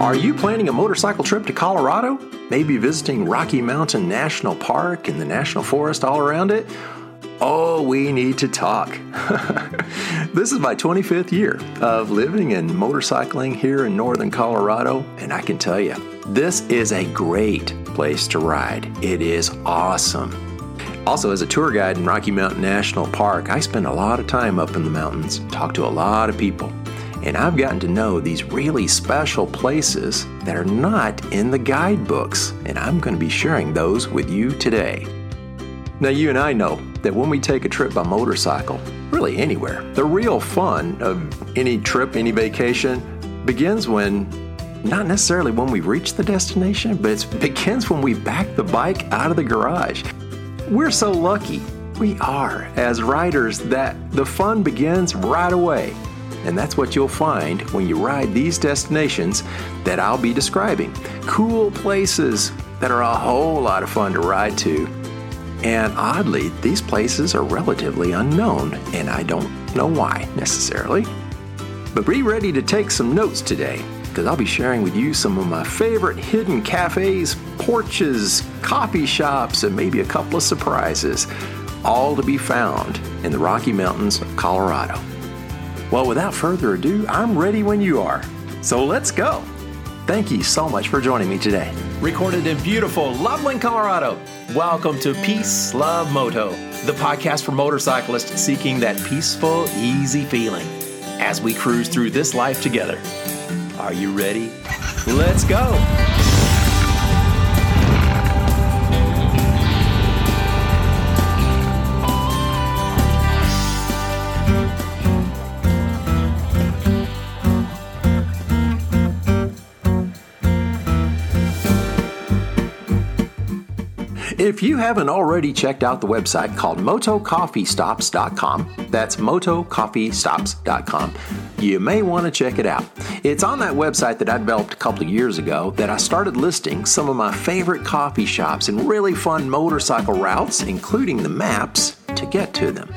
Are you planning a motorcycle trip to Colorado? Maybe visiting Rocky Mountain National Park and the National Forest all around it? Oh, we need to talk. this is my 25th year of living and motorcycling here in northern Colorado, and I can tell you, this is a great place to ride. It is awesome. Also, as a tour guide in Rocky Mountain National Park, I spend a lot of time up in the mountains, talk to a lot of people, and I've gotten to know these really special places that are not in the guidebooks, and I'm going to be sharing those with you today. Now, you and I know that when we take a trip by motorcycle, really anywhere, the real fun of any trip, any vacation, begins when not necessarily when we reach the destination, but it begins when we back the bike out of the garage. We're so lucky. We are, as riders, that the fun begins right away. And that's what you'll find when you ride these destinations that I'll be describing. Cool places that are a whole lot of fun to ride to. And oddly, these places are relatively unknown, and I don't know why necessarily. But be ready to take some notes today because I'll be sharing with you some of my favorite hidden cafes, porches, coffee shops, and maybe a couple of surprises, all to be found in the Rocky Mountains of Colorado. Well, without further ado, I'm ready when you are. So let's go. Thank you so much for joining me today. Recorded in beautiful Loveland, Colorado. Welcome to Peace Love Moto, the podcast for motorcyclists seeking that peaceful, easy feeling as we cruise through this life together. Are you ready? Let's go! If you haven't already checked out the website called motocoffeestops.com, that's motocoffeestops.com, you may want to check it out. It's on that website that I developed a couple of years ago that I started listing some of my favorite coffee shops and really fun motorcycle routes, including the maps to get to them.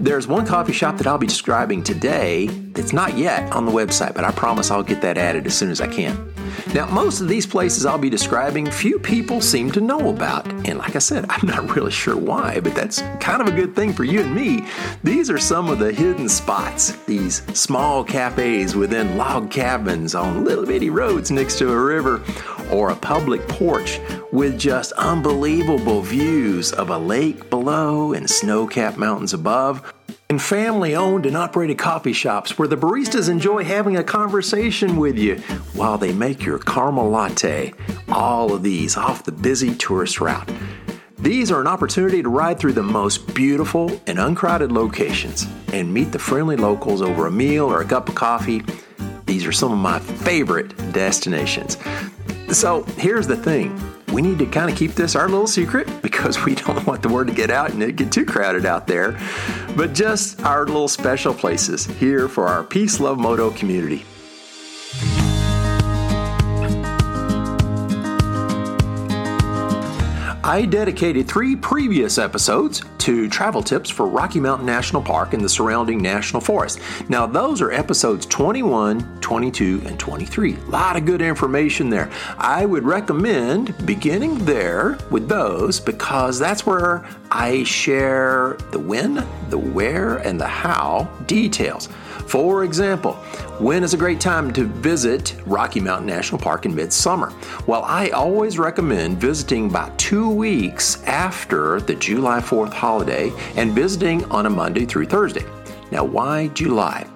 There's one coffee shop that I'll be describing today that's not yet on the website, but I promise I'll get that added as soon as I can. Now, most of these places I'll be describing, few people seem to know about. And like I said, I'm not really sure why, but that's kind of a good thing for you and me. These are some of the hidden spots, these small cafes within log cabins on little bitty roads next to a river or a public porch with just unbelievable views of a lake below and snow capped mountains above and family owned and operated coffee shops where the baristas enjoy having a conversation with you while they make your caramel latte. All of these off the busy tourist route. These are an opportunity to ride through the most beautiful and uncrowded locations and meet the friendly locals over a meal or a cup of coffee. These are some of my favorite destinations. So here's the thing we need to kind of keep this our little secret because we don't want the word to get out and it get too crowded out there. But just our little special places here for our Peace Love Moto community. I dedicated three previous episodes to travel tips for Rocky Mountain National Park and the surrounding national forest. Now, those are episodes 21, 22, and 23. A lot of good information there. I would recommend beginning there with those because that's where I share the when, the where, and the how details. For example, when is a great time to visit Rocky Mountain National Park in midsummer? Well, I always recommend visiting about two weeks after the July 4th holiday and visiting on a Monday through Thursday. Now, why July?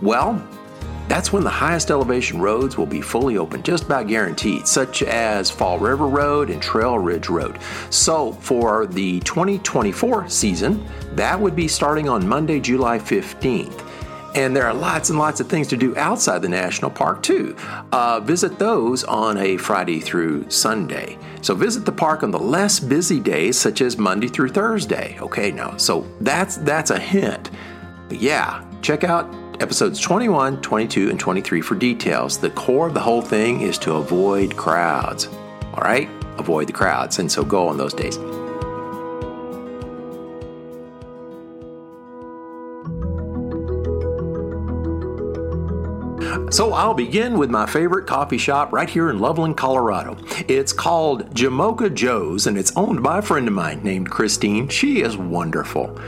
Well, that's when the highest elevation roads will be fully open, just about guaranteed, such as Fall River Road and Trail Ridge Road. So, for the 2024 season, that would be starting on Monday, July 15th. And there are lots and lots of things to do outside the national park too. Uh, visit those on a Friday through Sunday. So visit the park on the less busy days, such as Monday through Thursday. Okay, now so that's that's a hint. But yeah, check out episodes 21, 22, and 23 for details. The core of the whole thing is to avoid crowds. All right, avoid the crowds, and so go on those days. So I'll begin with my favorite coffee shop right here in Loveland, Colorado. It's called Jamocha Joe's and it's owned by a friend of mine named Christine. She is wonderful.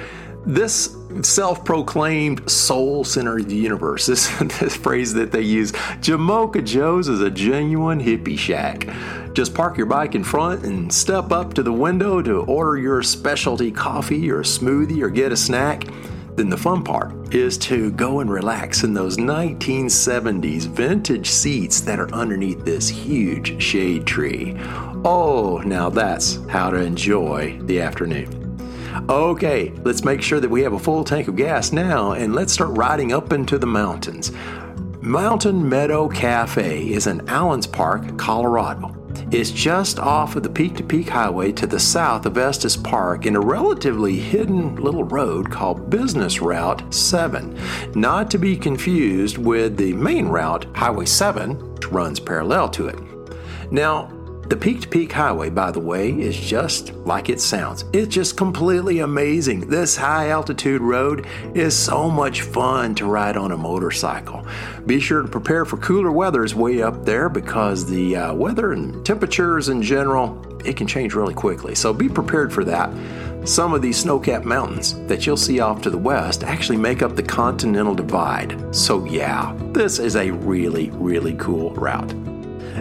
This self proclaimed soul center of the universe, this, this phrase that they use, Jamocha Joe's is a genuine hippie shack. Just park your bike in front and step up to the window to order your specialty coffee or smoothie or get a snack. Then the fun part is to go and relax in those 1970s vintage seats that are underneath this huge shade tree. Oh, now that's how to enjoy the afternoon. Okay, let's make sure that we have a full tank of gas now and let's start riding up into the mountains. Mountain Meadow Cafe is in Allens Park, Colorado. It's just off of the Peak to Peak Highway to the south of Estes Park in a relatively hidden little road called Business Route 7, not to be confused with the main route, Highway 7, which runs parallel to it. Now, the Peak to Peak Highway, by the way, is just like it sounds. It's just completely amazing. This high altitude road is so much fun to ride on a motorcycle. Be sure to prepare for cooler weather weathers way up there because the uh, weather and temperatures in general, it can change really quickly. So be prepared for that. Some of these snow capped mountains that you'll see off to the west actually make up the Continental Divide. So, yeah, this is a really, really cool route.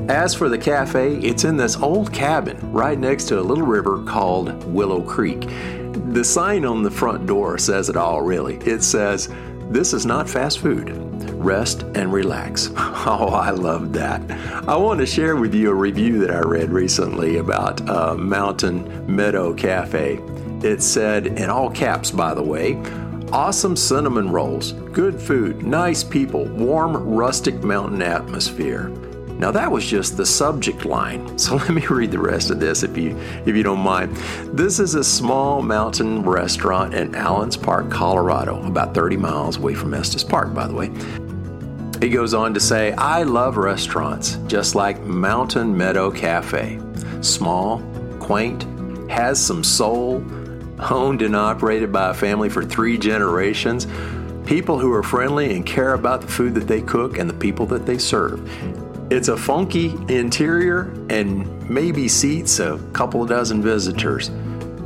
As for the cafe, it's in this old cabin right next to a little river called Willow Creek. The sign on the front door says it all, really. It says, This is not fast food. Rest and relax. Oh, I love that. I want to share with you a review that I read recently about uh, Mountain Meadow Cafe. It said, in all caps, by the way, awesome cinnamon rolls, good food, nice people, warm, rustic mountain atmosphere. Now that was just the subject line. So let me read the rest of this if you if you don't mind. This is a small mountain restaurant in Allens Park, Colorado, about 30 miles away from Estes Park, by the way. He goes on to say, I love restaurants, just like Mountain Meadow Cafe. Small, quaint, has some soul, owned and operated by a family for three generations. People who are friendly and care about the food that they cook and the people that they serve. It's a funky interior and maybe seats a couple dozen visitors.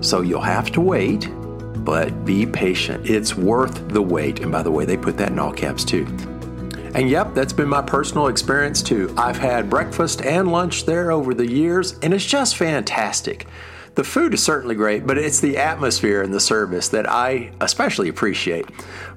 So you'll have to wait, but be patient. It's worth the wait. And by the way, they put that in all caps too. And yep, that's been my personal experience too. I've had breakfast and lunch there over the years, and it's just fantastic. The food is certainly great, but it's the atmosphere and the service that I especially appreciate.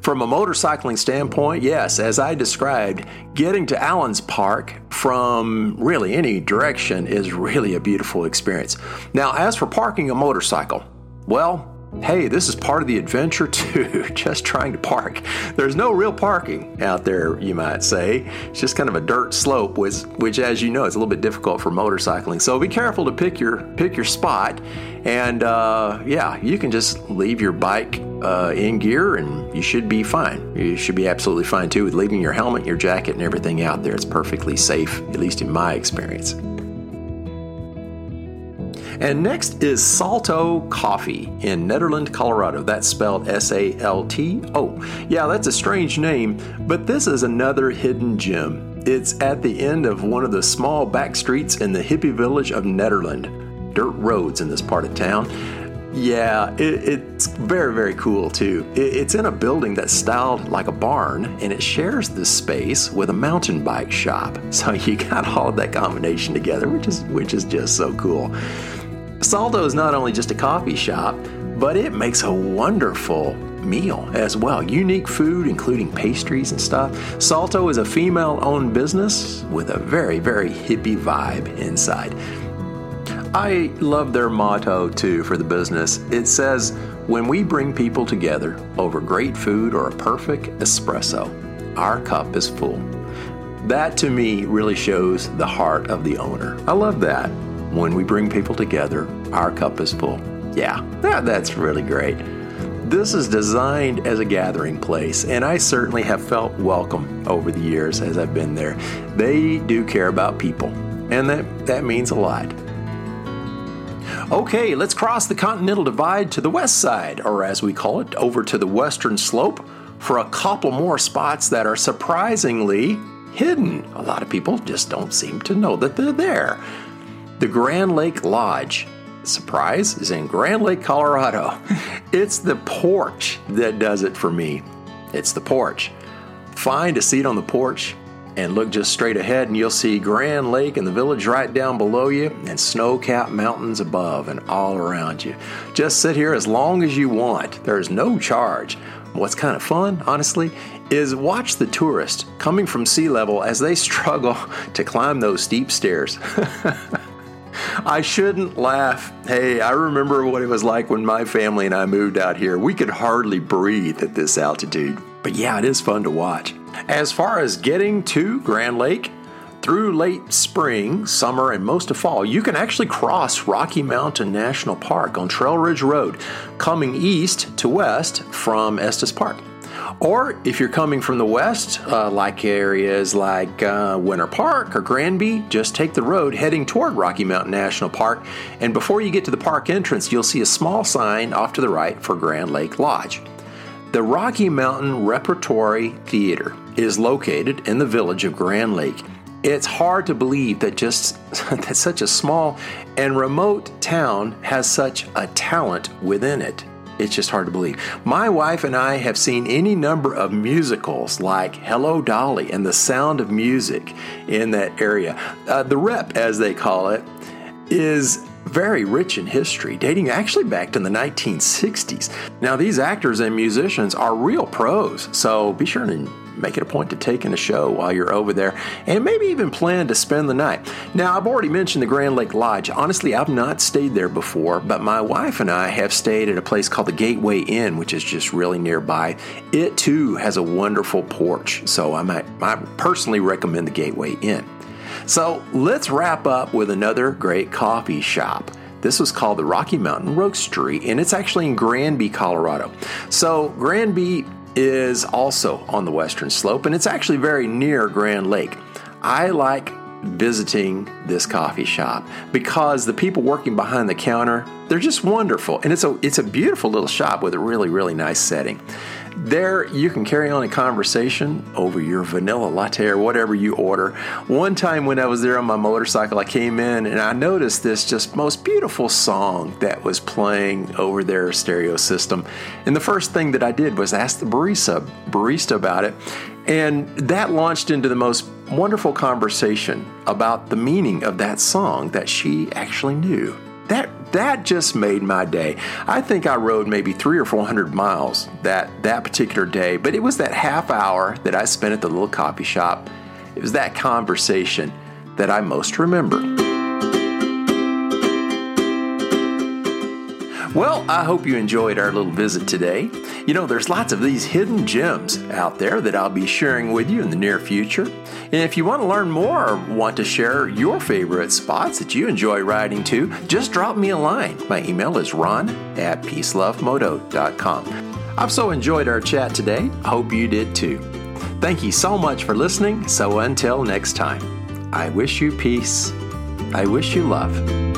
From a motorcycling standpoint, yes, as I described, getting to Allens Park from really any direction is really a beautiful experience. Now, as for parking a motorcycle, well, hey, this is part of the adventure too, just trying to park. There's no real parking out there, you might say. It's just kind of a dirt slope, which, which as you know, is a little bit difficult for motorcycling. So be careful to pick your pick your spot, and uh, yeah, you can just leave your bike uh, in gear, and you should be fine. You should be absolutely fine too with leaving your helmet, your jacket, and everything out there. It's perfectly safe, at least in my experience. And next is Salto Coffee in Nederland, Colorado. That's spelled S A L T O. Yeah, that's a strange name, but this is another hidden gem. It's at the end of one of the small back streets in the hippie village of Nederland. Dirt roads in this part of town. Yeah, it, it's very, very cool too. It, it's in a building that's styled like a barn and it shares this space with a mountain bike shop. So you got all of that combination together, which is which is just so cool. Salto is not only just a coffee shop, but it makes a wonderful meal as well. Unique food, including pastries and stuff. Salto is a female owned business with a very, very hippie vibe inside. I love their motto too for the business. It says, When we bring people together over great food or a perfect espresso, our cup is full. That to me really shows the heart of the owner. I love that. When we bring people together, our cup is full. Yeah, that, that's really great. This is designed as a gathering place, and I certainly have felt welcome over the years as I've been there. They do care about people, and that, that means a lot. Okay, let's cross the Continental Divide to the west side, or as we call it, over to the western slope for a couple more spots that are surprisingly hidden. A lot of people just don't seem to know that they're there. The Grand Lake Lodge, surprise, is in Grand Lake, Colorado. It's the porch that does it for me. It's the porch. Find a seat on the porch and look just straight ahead, and you'll see Grand Lake and the village right down below you, and snow capped mountains above and all around you. Just sit here as long as you want. There is no charge. What's kind of fun, honestly, is watch the tourists coming from sea level as they struggle to climb those steep stairs. I shouldn't laugh. Hey, I remember what it was like when my family and I moved out here. We could hardly breathe at this altitude. But yeah, it is fun to watch. As far as getting to Grand Lake, through late spring, summer, and most of fall, you can actually cross Rocky Mountain National Park on Trail Ridge Road, coming east to west from Estes Park. Or if you're coming from the west, uh, like areas like uh, Winter Park or Granby, just take the road heading toward Rocky Mountain National Park. And before you get to the park entrance, you'll see a small sign off to the right for Grand Lake Lodge. The Rocky Mountain Repertory Theater is located in the village of Grand Lake. It's hard to believe that just that such a small and remote town has such a talent within it. It's just hard to believe. My wife and I have seen any number of musicals like Hello Dolly and The Sound of Music in that area. Uh, the Rep, as they call it, is very rich in history, dating actually back to the 1960s. Now, these actors and musicians are real pros, so be sure to make it a point to take in a show while you're over there and maybe even plan to spend the night. Now, I've already mentioned the Grand Lake Lodge. Honestly, I've not stayed there before, but my wife and I have stayed at a place called the Gateway Inn, which is just really nearby. It too has a wonderful porch, so I might I personally recommend the Gateway Inn. So let's wrap up with another great coffee shop. This was called the Rocky Mountain Roastery, and it's actually in Granby, Colorado. So, Granby is also on the western slope, and it's actually very near Grand Lake. I like visiting this coffee shop because the people working behind the counter they're just wonderful and it's a it's a beautiful little shop with a really really nice setting there, you can carry on a conversation over your vanilla latte or whatever you order. One time when I was there on my motorcycle, I came in and I noticed this just most beautiful song that was playing over their stereo system. And the first thing that I did was ask the barista, barista about it. And that launched into the most wonderful conversation about the meaning of that song that she actually knew. That that just made my day. I think I rode maybe three or four hundred miles that that particular day, but it was that half hour that I spent at the little coffee shop. It was that conversation that I most remember. Well, I hope you enjoyed our little visit today. You know, there's lots of these hidden gems out there that I'll be sharing with you in the near future. And if you want to learn more or want to share your favorite spots that you enjoy riding to, just drop me a line. My email is ron at peacelovemoto.com. I've so enjoyed our chat today. I hope you did too. Thank you so much for listening. So until next time, I wish you peace. I wish you love.